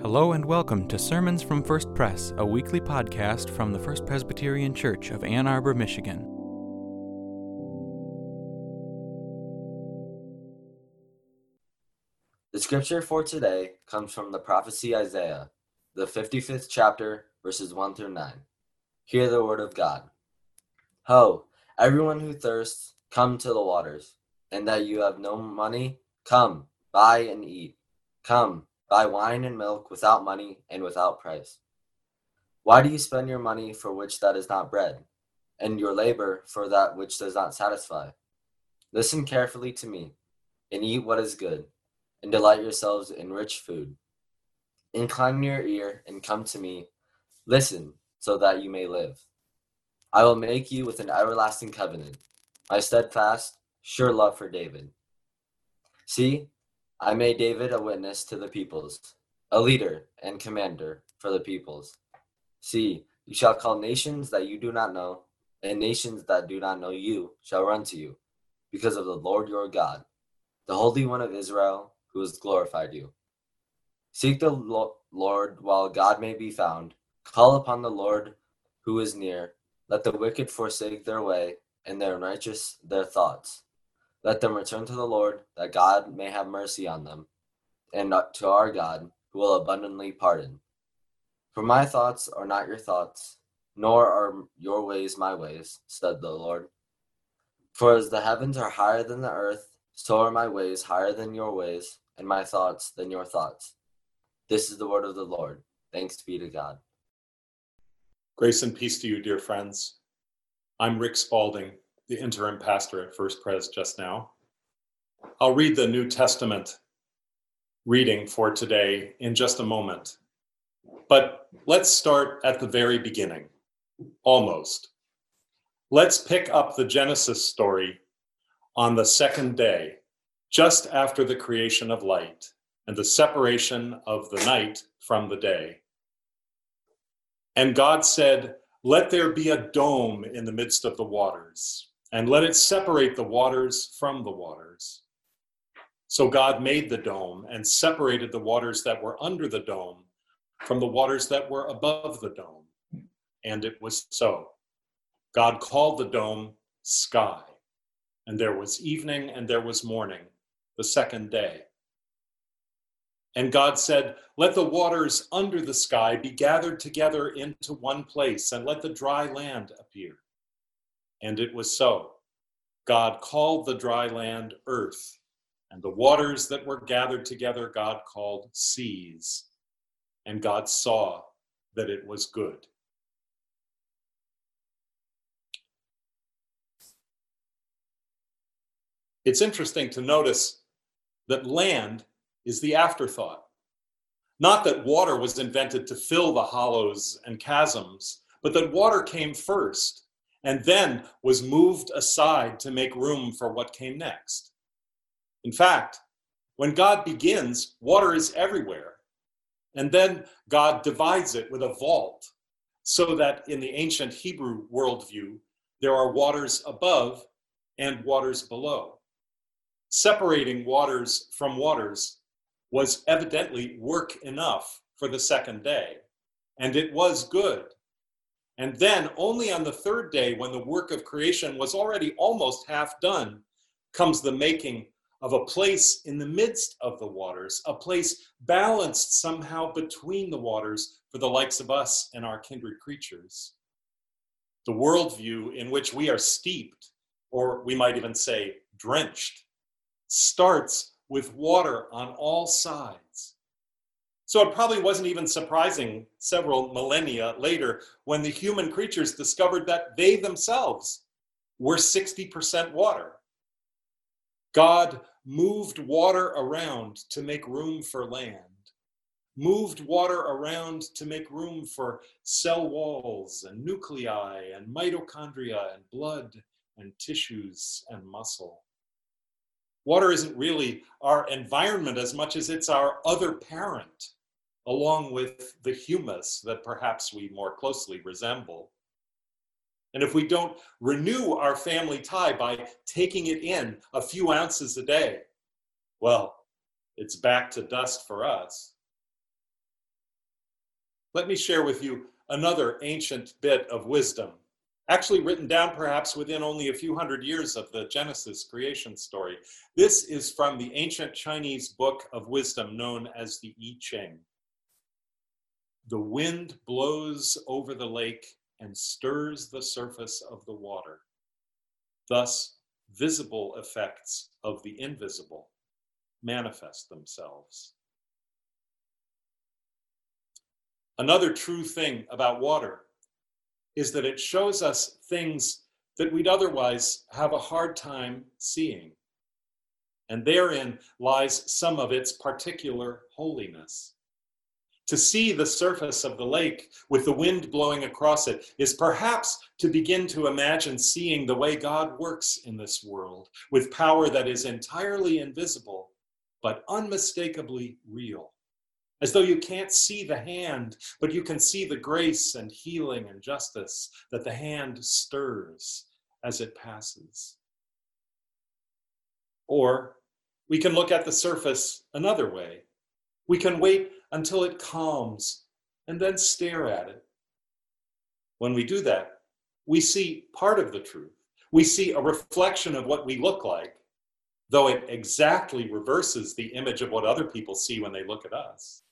Hello and welcome to Sermons from First Press, a weekly podcast from the First Presbyterian Church of Ann Arbor, Michigan. The scripture for today comes from the prophecy Isaiah, the 55th chapter, verses 1 through 9. Hear the word of God. Ho, everyone who thirsts, come to the waters, and that you have no money, come, buy and eat. Come, Buy wine and milk without money and without price. Why do you spend your money for which that is not bread, and your labor for that which does not satisfy? Listen carefully to me, and eat what is good, and delight yourselves in rich food. Incline your ear and come to me. Listen, so that you may live. I will make you with an everlasting covenant, my steadfast, sure love for David. See, I made David a witness to the peoples, a leader and commander for the peoples. See, you shall call nations that you do not know, and nations that do not know you shall run to you, because of the Lord your God, the Holy One of Israel, who has glorified you. Seek the Lord while God may be found. Call upon the Lord who is near. Let the wicked forsake their way, and their righteous their thoughts. Let them return to the Lord, that God may have mercy on them, and to our God, who will abundantly pardon. For my thoughts are not your thoughts, nor are your ways my ways, said the Lord. For as the heavens are higher than the earth, so are my ways higher than your ways, and my thoughts than your thoughts. This is the word of the Lord. Thanks be to God. Grace and peace to you, dear friends. I'm Rick Spalding the interim pastor at First Pres just now. I'll read the New Testament reading for today in just a moment. But let's start at the very beginning, almost. Let's pick up the Genesis story on the second day, just after the creation of light and the separation of the night from the day. And God said, Let there be a dome in the midst of the waters and let it separate the waters from the waters. So God made the dome and separated the waters that were under the dome from the waters that were above the dome. And it was so. God called the dome sky. And there was evening and there was morning, the second day. And God said, Let the waters under the sky be gathered together into one place, and let the dry land appear. And it was so. God called the dry land earth, and the waters that were gathered together God called seas. And God saw that it was good. It's interesting to notice that land is the afterthought. Not that water was invented to fill the hollows and chasms, but that water came first and then was moved aside to make room for what came next. In fact, when God begins, water is everywhere. And then God divides it with a vault so that in the ancient Hebrew worldview, there are waters above and waters below. Separating waters from waters was evidently work enough for the second day, and it was good and then, only on the third day, when the work of creation was already almost half done, comes the making of a place in the midst of the waters, a place balanced somehow between the waters for the likes of us and our kindred creatures. The worldview in which we are steeped, or we might even say drenched, starts with water on all sides so it probably wasn't even surprising several millennia later when the human creatures discovered that they themselves were 60% water. God moved water around to make room for land, moved water around to make room for cell walls and nuclei and mitochondria and blood and tissues and muscle. Water isn't really our environment as much as it's our other parent along with the humus that perhaps we more closely resemble. And if we don't renew our family tie by taking it in a few ounces a day, well, it's back to dust for us. let me share with you another ancient bit of wisdom, actually written down perhaps within only a few hundred years of the Genesis creation story. This is from the ancient Chinese book of wisdom known as the I Ching. The wind blows over the lake and stirs the surface of the water. Thus, visible effects of the invisible manifest themselves. Another true thing about water is that it shows us things that we'd otherwise have a hard time seeing. And therein lies some of its particular holiness. To see the surface of the lake with the wind blowing across it is perhaps to begin to imagine seeing the way God works in this world with power that is entirely invisible but unmistakably real. As though you can't see the hand, but you can see the grace and healing and justice that the hand stirs as it passes. Or we can look at the surface another way. We can wait until it calms and then stare at it. When we do that, we see part of the truth. We see a reflection of what we look like, though it exactly reverses the image of what other people see when they look at us.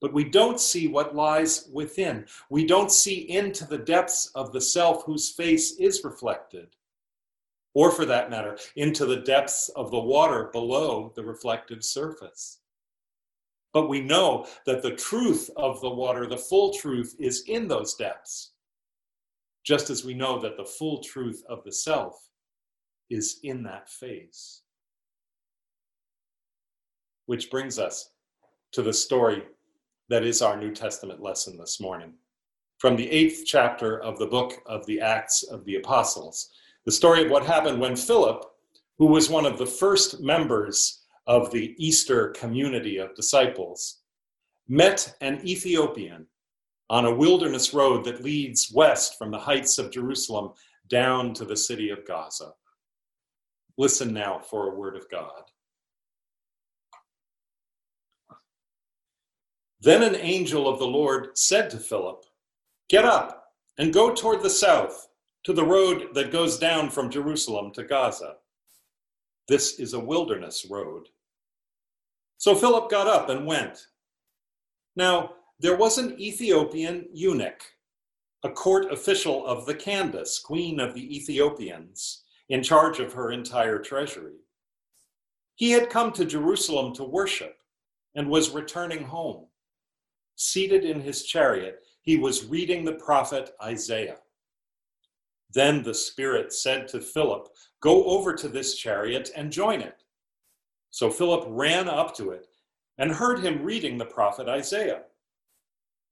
But we don't see what lies within. We don't see into the depths of the self whose face is reflected, or for that matter, into the depths of the water below the reflective surface. But we know that the truth of the water, the full truth, is in those depths, just as we know that the full truth of the self is in that face. Which brings us to the story that is our New Testament lesson this morning. From the eighth chapter of the book of the Acts of the Apostles, the story of what happened when Philip, who was one of the first members of the Easter community of disciples, met an Ethiopian on a wilderness road that leads west from the heights of Jerusalem down to the city of Gaza. Listen now for a word of God. Then an angel of the Lord said to Philip, Get up and go toward the south to the road that goes down from Jerusalem to Gaza. This is a wilderness road. So Philip got up and went. Now, there was an Ethiopian eunuch, a court official of the Candace, queen of the Ethiopians, in charge of her entire treasury. He had come to Jerusalem to worship and was returning home. Seated in his chariot, he was reading the prophet Isaiah. Then the Spirit said to Philip, Go over to this chariot and join it. So Philip ran up to it and heard him reading the prophet Isaiah.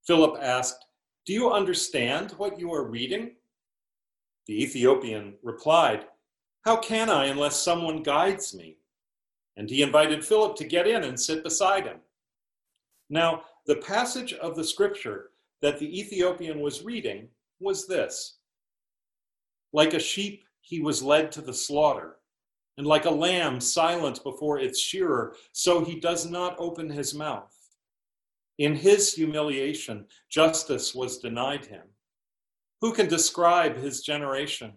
Philip asked, Do you understand what you are reading? The Ethiopian replied, How can I unless someone guides me? And he invited Philip to get in and sit beside him. Now, the passage of the scripture that the Ethiopian was reading was this like a sheep, he was led to the slaughter, and like a lamb silent before its shearer, so he does not open his mouth. In his humiliation, justice was denied him. Who can describe his generation?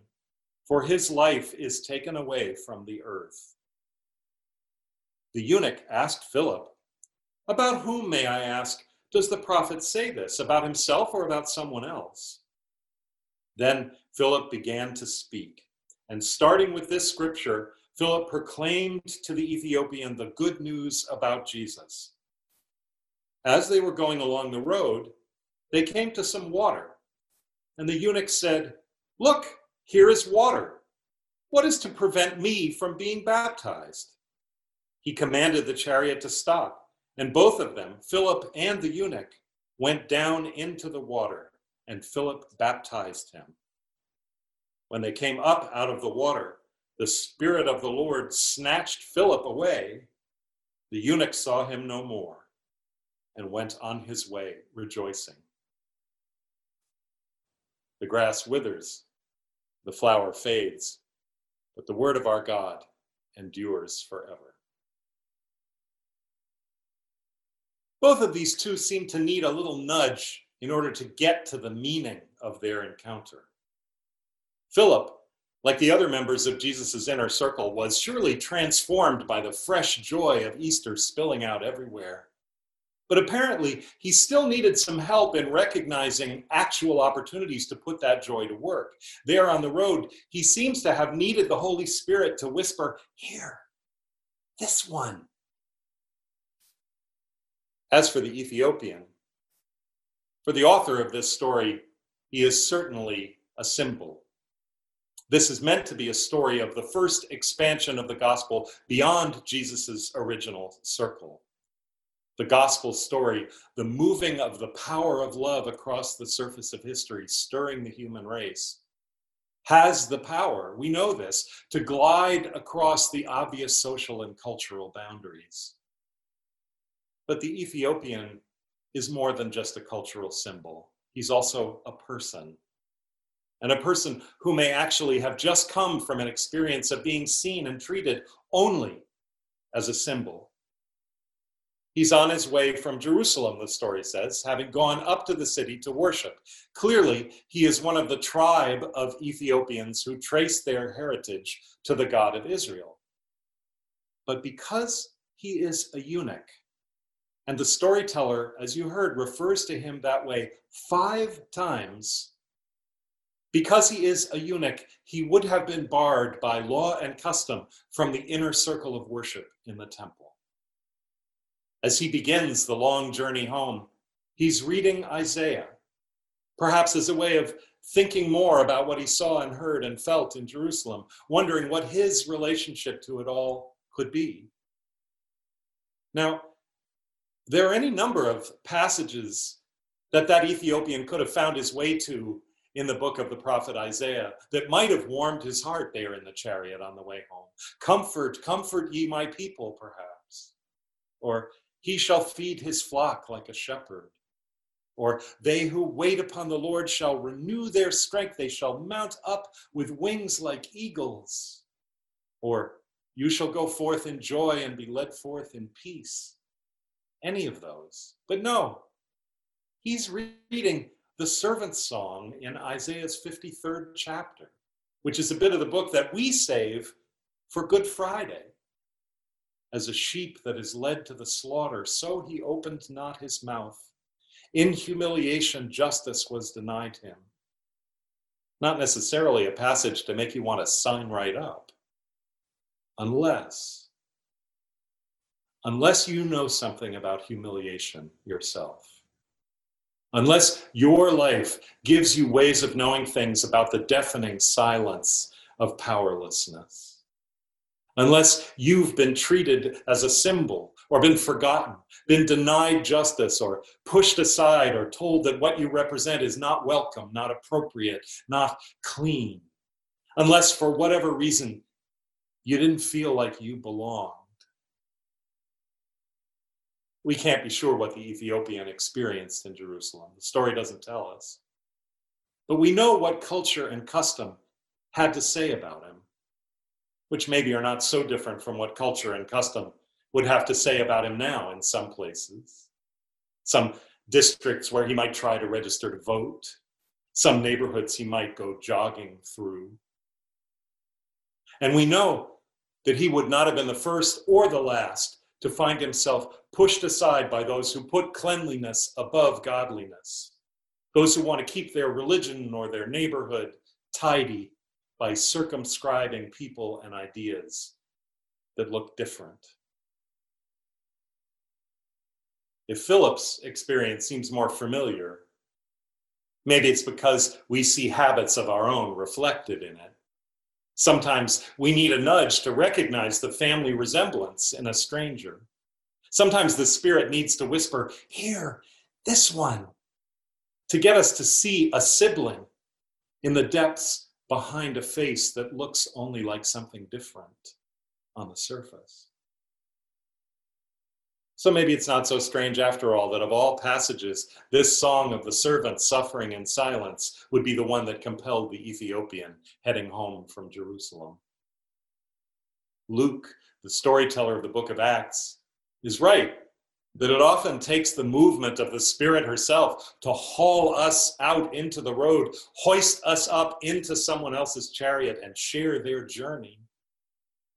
For his life is taken away from the earth. The eunuch asked Philip, About whom, may I ask, does the prophet say this? About himself or about someone else? Then Philip began to speak. And starting with this scripture, Philip proclaimed to the Ethiopian the good news about Jesus. As they were going along the road, they came to some water. And the eunuch said, Look, here is water. What is to prevent me from being baptized? He commanded the chariot to stop, and both of them, Philip and the eunuch, went down into the water, and Philip baptized him. When they came up out of the water, the Spirit of the Lord snatched Philip away. The eunuch saw him no more and went on his way rejoicing. The grass withers, the flower fades, but the word of our God endures forever. Both of these two seem to need a little nudge in order to get to the meaning of their encounter. Philip, like the other members of Jesus' inner circle, was surely transformed by the fresh joy of Easter spilling out everywhere. But apparently, he still needed some help in recognizing actual opportunities to put that joy to work. There on the road, he seems to have needed the Holy Spirit to whisper, Here, this one. As for the Ethiopian, for the author of this story, he is certainly a symbol. This is meant to be a story of the first expansion of the gospel beyond Jesus' original circle the gospel story, the moving of the power of love across the surface of history, stirring the human race, has the power, we know this, to glide across the obvious social and cultural boundaries. But the Ethiopian is more than just a cultural symbol, he's also a person. And a person who may actually have just come from an experience of being seen and treated only as a symbol He's on his way from Jerusalem, the story says, having gone up to the city to worship. Clearly, he is one of the tribe of Ethiopians who trace their heritage to the God of Israel. But because he is a eunuch, and the storyteller, as you heard, refers to him that way five times. Because he is a eunuch, he would have been barred by law and custom from the inner circle of worship in the temple. As he begins the long journey home, he's reading Isaiah, perhaps as a way of thinking more about what he saw and heard and felt in Jerusalem, wondering what his relationship to it all could be. Now, there are any number of passages that that Ethiopian could have found his way to in the book of the prophet Isaiah that might have warmed his heart there in the chariot on the way home. Comfort, comfort ye my people, perhaps. Or he shall feed his flock like a shepherd. Or they who wait upon the Lord shall renew their strength. They shall mount up with wings like eagles. Or you shall go forth in joy and be led forth in peace. Any of those. But no, he's reading the servant's song in Isaiah's 53rd chapter, which is a bit of the book that we save for Good Friday. As a sheep that is led to the slaughter, so he opened not his mouth. In humiliation, justice was denied him. Not necessarily a passage to make you want to sign right up, unless, unless you know something about humiliation yourself. Unless your life gives you ways of knowing things about the deafening silence of powerlessness unless you've been treated as a symbol or been forgotten, been denied justice or pushed aside or told that what you represent is not welcome, not appropriate, not clean, unless for whatever reason you didn't feel like you belonged. We can't be sure what the Ethiopian experienced in Jerusalem. The story doesn't tell us. But we know what culture and custom had to say about him which maybe are not so different from what culture and custom would have to say about him now in some places. Some districts where he might try to register to vote, some neighborhoods he might go jogging through. And we know that he would not have been the first or the last to find himself pushed aside by those who put cleanliness above godliness, those who want to keep their religion or their neighborhood tidy by circumscribing people and ideas that look different. If Philip's experience seems more familiar, maybe it's because we see habits of our own reflected in it. Sometimes we need a nudge to recognize the family resemblance in a stranger. Sometimes the Spirit needs to whisper, Here, this one, to get us to see a sibling in the depths behind a face that looks only like something different on the surface. So maybe it's not so strange after all that of all passages, this song of the servant suffering in silence would be the one that compelled the Ethiopian heading home from Jerusalem. Luke, the storyteller of the book of Acts, is right that it often takes the movement of the Spirit herself to haul us out into the road, hoist us up into someone else's chariot, and share their journey.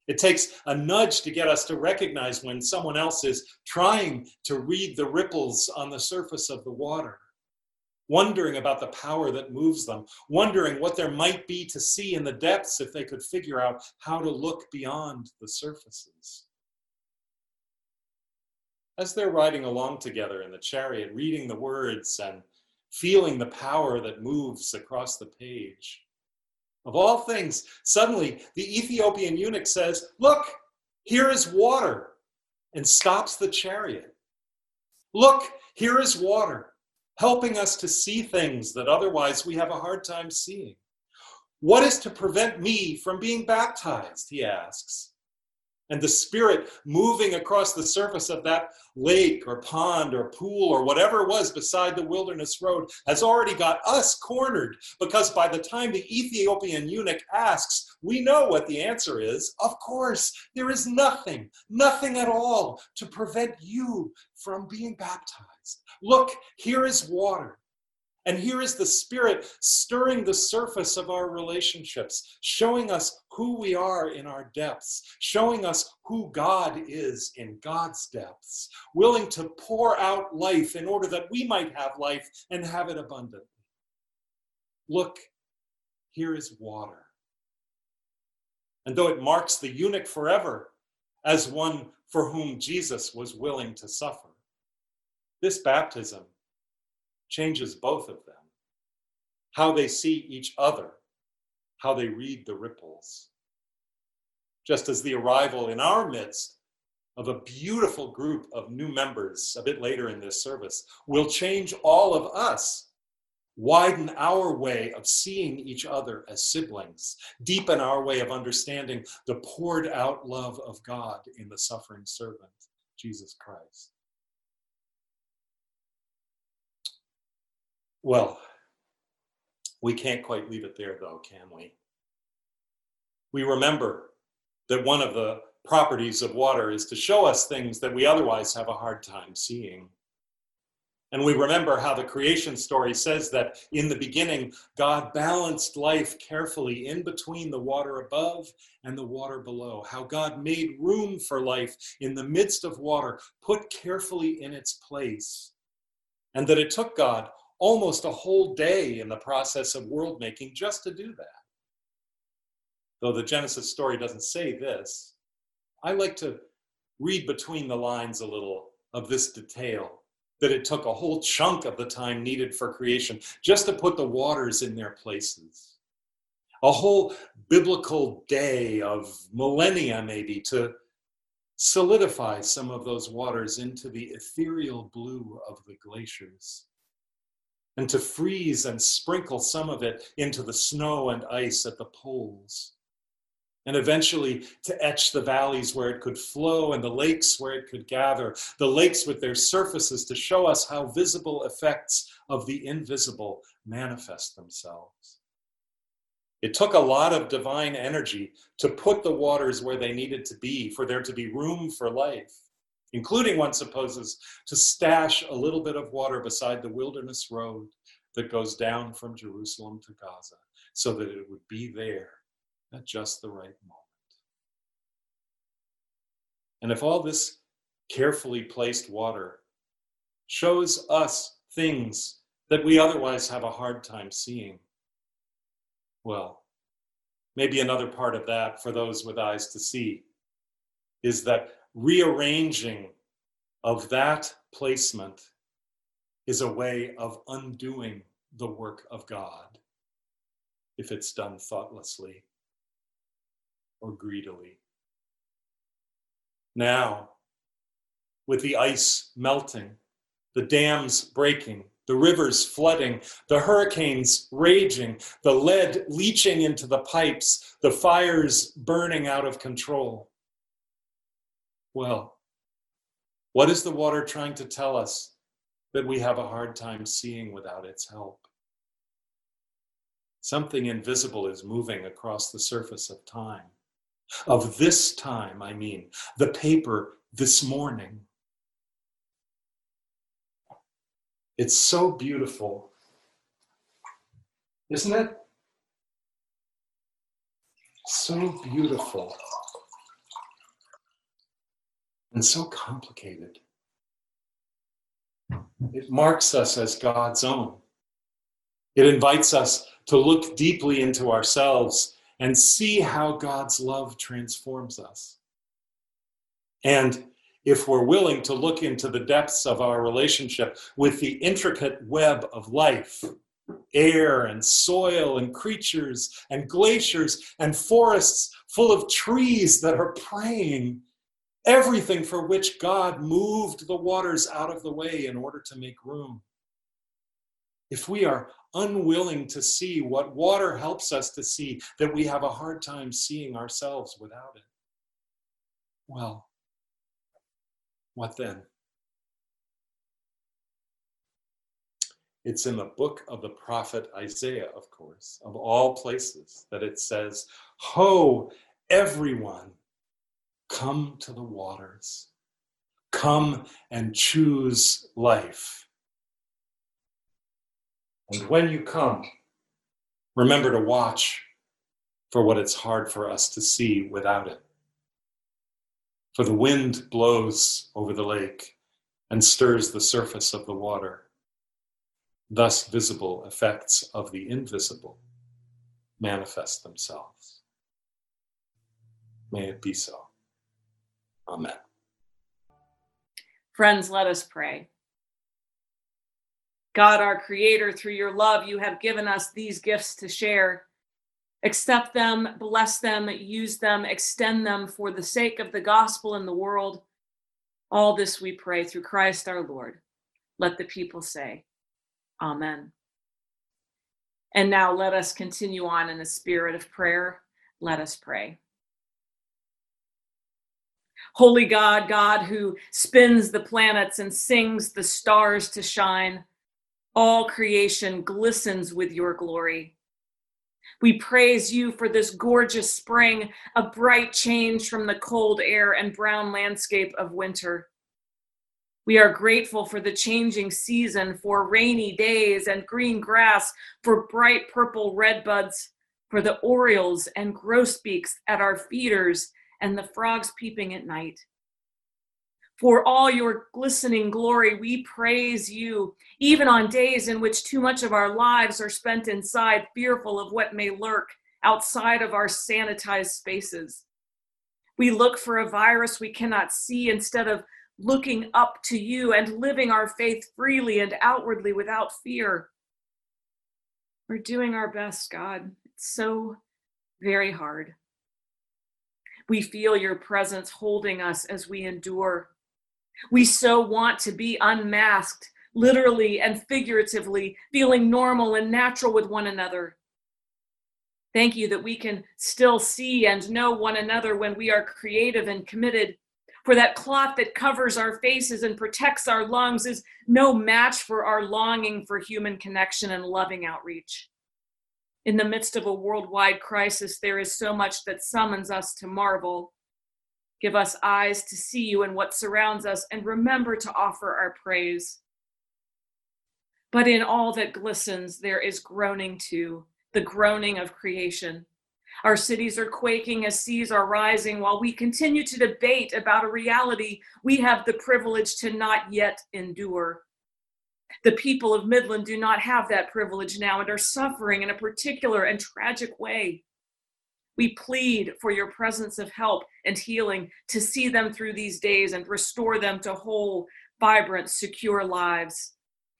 It takes a nudge to get us to recognize when someone else is trying to read the ripples on the surface of the water, wondering about the power that moves them, wondering what there might be to see in the depths if they could figure out how to look beyond the surfaces as they're riding along together in the chariot, reading the words and feeling the power that moves across the page. Of all things, suddenly the Ethiopian eunuch says, Look, here is water, and stops the chariot. Look, here is water, helping us to see things that otherwise we have a hard time seeing. What is to prevent me from being baptized? He asks and the spirit moving across the surface of that lake or pond or pool or whatever it was beside the wilderness road has already got us cornered because by the time the Ethiopian eunuch asks, we know what the answer is. Of course, there is nothing, nothing at all to prevent you from being baptized. Look, here is water. And here is the Spirit stirring the surface of our relationships, showing us who we are in our depths, showing us who God is in God's depths, willing to pour out life in order that we might have life and have it abundantly. Look, here is water. And though it marks the eunuch forever as one for whom Jesus was willing to suffer, this baptism changes both of them. How they see each other, how they read the ripples. Just as the arrival in our midst of a beautiful group of new members a bit later in this service will change all of us, widen our way of seeing each other as siblings, deepen our way of understanding the poured out love of God in the suffering servant, Jesus Christ. Well, we can't quite leave it there, though, can we? We remember that one of the properties of water is to show us things that we otherwise have a hard time seeing. And we remember how the creation story says that in the beginning, God balanced life carefully in between the water above and the water below. How God made room for life in the midst of water, put carefully in its place. And that it took God almost a whole day in the process of world making just to do that. Though the Genesis story doesn't say this, I like to read between the lines a little of this detail that it took a whole chunk of the time needed for creation just to put the waters in their places. A whole biblical day of millennia, maybe, to solidify some of those waters into the ethereal blue of the glaciers and to freeze and sprinkle some of it into the snow and ice at the poles, and eventually to etch the valleys where it could flow and the lakes where it could gather, the lakes with their surfaces to show us how visible effects of the invisible manifest themselves. It took a lot of divine energy to put the waters where they needed to be, for there to be room for life including, one supposes, to stash a little bit of water beside the wilderness road that goes down from Jerusalem to Gaza, so that it would be there at just the right moment. And if all this carefully placed water shows us things that we otherwise have a hard time seeing, well, maybe another part of that for those with eyes to see is that rearranging of that placement is a way of undoing the work of God if it's done thoughtlessly or greedily. Now, with the ice melting, the dams breaking, the rivers flooding, the hurricanes raging, the lead leaching into the pipes, the fires burning out of control. Well, what is the water trying to tell us that we have a hard time seeing without its help? Something invisible is moving across the surface of time. Of this time, I mean, the paper this morning. It's so beautiful, isn't it? So beautiful and so complicated. It marks us as God's own. It invites us to look deeply into ourselves and see how God's love transforms us. And if we're willing to look into the depths of our relationship with the intricate web of life, air and soil and creatures and glaciers and forests full of trees that are praying, everything for which God moved the waters out of the way in order to make room. If we are unwilling to see what water helps us to see, that we have a hard time seeing ourselves without it. Well, what then? It's in the book of the prophet Isaiah, of course, of all places, that it says, Ho, everyone, come to the waters. Come and choose life. And when you come, remember to watch for what it's hard for us to see without it. For the wind blows over the lake and stirs the surface of the water. Thus, visible effects of the invisible manifest themselves. May it be so. Amen. Friends, let us pray. God, our Creator, through your love, you have given us these gifts to share. Accept them, bless them, use them, extend them for the sake of the gospel in the world. All this we pray through Christ our Lord. Let the people say, Amen. And now let us continue on in a spirit of prayer. Let us pray. Holy God, God who spins the planets and sings the stars to shine all creation glistens with your glory. We praise you for this gorgeous spring, a bright change from the cold air and brown landscape of winter. We are grateful for the changing season, for rainy days and green grass, for bright purple red buds, for the orioles and grosbeaks at our feeders and the frogs peeping at night. For all your glistening glory, we praise you, even on days in which too much of our lives are spent inside, fearful of what may lurk outside of our sanitized spaces. We look for a virus we cannot see instead of looking up to you and living our faith freely and outwardly without fear. We're doing our best, God. It's so very hard. We feel your presence holding us as we endure. We so want to be unmasked, literally and figuratively, feeling normal and natural with one another. Thank you that we can still see and know one another when we are creative and committed. For that cloth that covers our faces and protects our lungs is no match for our longing for human connection and loving outreach. In the midst of a worldwide crisis, there is so much that summons us to marvel Give us eyes to see you and what surrounds us, and remember to offer our praise. But in all that glistens, there is groaning too, the groaning of creation. Our cities are quaking as seas are rising while we continue to debate about a reality we have the privilege to not yet endure. The people of Midland do not have that privilege now and are suffering in a particular and tragic way. We plead for your presence of help and healing to see them through these days and restore them to whole, vibrant, secure lives.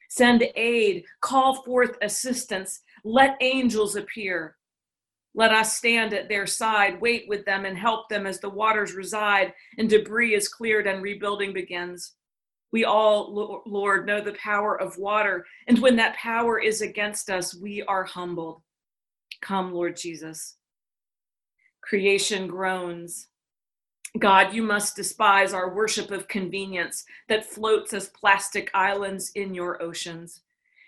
Send aid, call forth assistance, let angels appear. Let us stand at their side, wait with them, and help them as the waters reside and debris is cleared and rebuilding begins. We all, Lord, know the power of water, and when that power is against us, we are humbled. Come, Lord Jesus. Creation groans. God, you must despise our worship of convenience that floats as plastic islands in your oceans.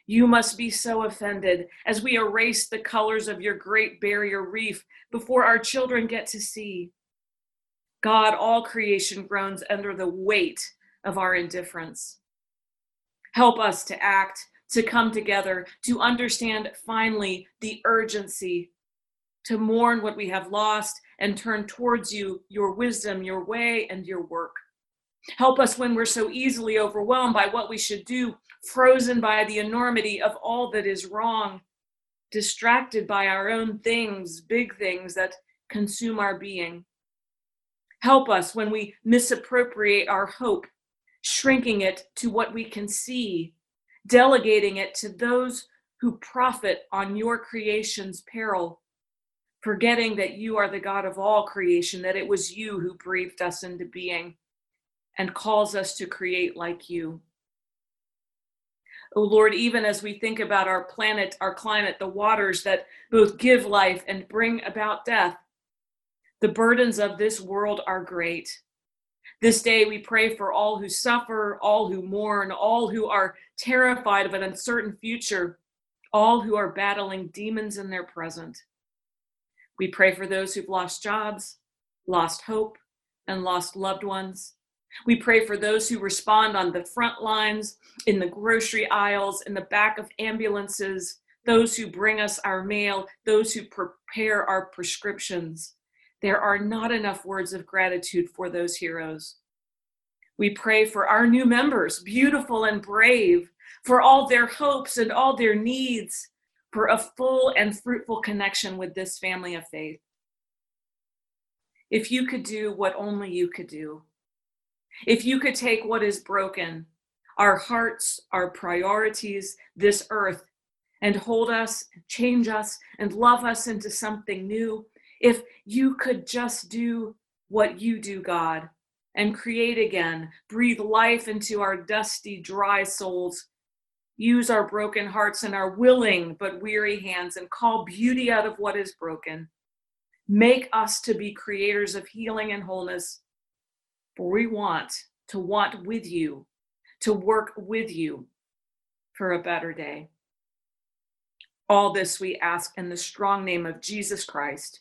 You must be so offended as we erase the colors of your great barrier reef before our children get to see. God, all creation groans under the weight of our indifference. Help us to act, to come together, to understand finally the urgency, to mourn what we have lost and turn towards you, your wisdom, your way, and your work. Help us when we're so easily overwhelmed by what we should do, frozen by the enormity of all that is wrong, distracted by our own things, big things that consume our being. Help us when we misappropriate our hope, shrinking it to what we can see, delegating it to those who profit on your creation's peril, forgetting that you are the God of all creation, that it was you who breathed us into being and calls us to create like you. Oh Lord, even as we think about our planet, our climate, the waters that both give life and bring about death, the burdens of this world are great. This day we pray for all who suffer, all who mourn, all who are terrified of an uncertain future, all who are battling demons in their present. We pray for those who've lost jobs, lost hope, and lost loved ones. We pray for those who respond on the front lines, in the grocery aisles, in the back of ambulances, those who bring us our mail, those who prepare our prescriptions. There are not enough words of gratitude for those heroes. We pray for our new members, beautiful and brave, for all their hopes and all their needs, for a full and fruitful connection with this family of faith. If you could do what only you could do, if you could take what is broken, our hearts, our priorities, this earth, and hold us, change us, and love us into something new, if you could just do what you do, God, and create again, breathe life into our dusty, dry souls, use our broken hearts and our willing but weary hands, and call beauty out of what is broken. Make us to be creators of healing and wholeness for we want to want with you, to work with you for a better day. All this we ask in the strong name of Jesus Christ,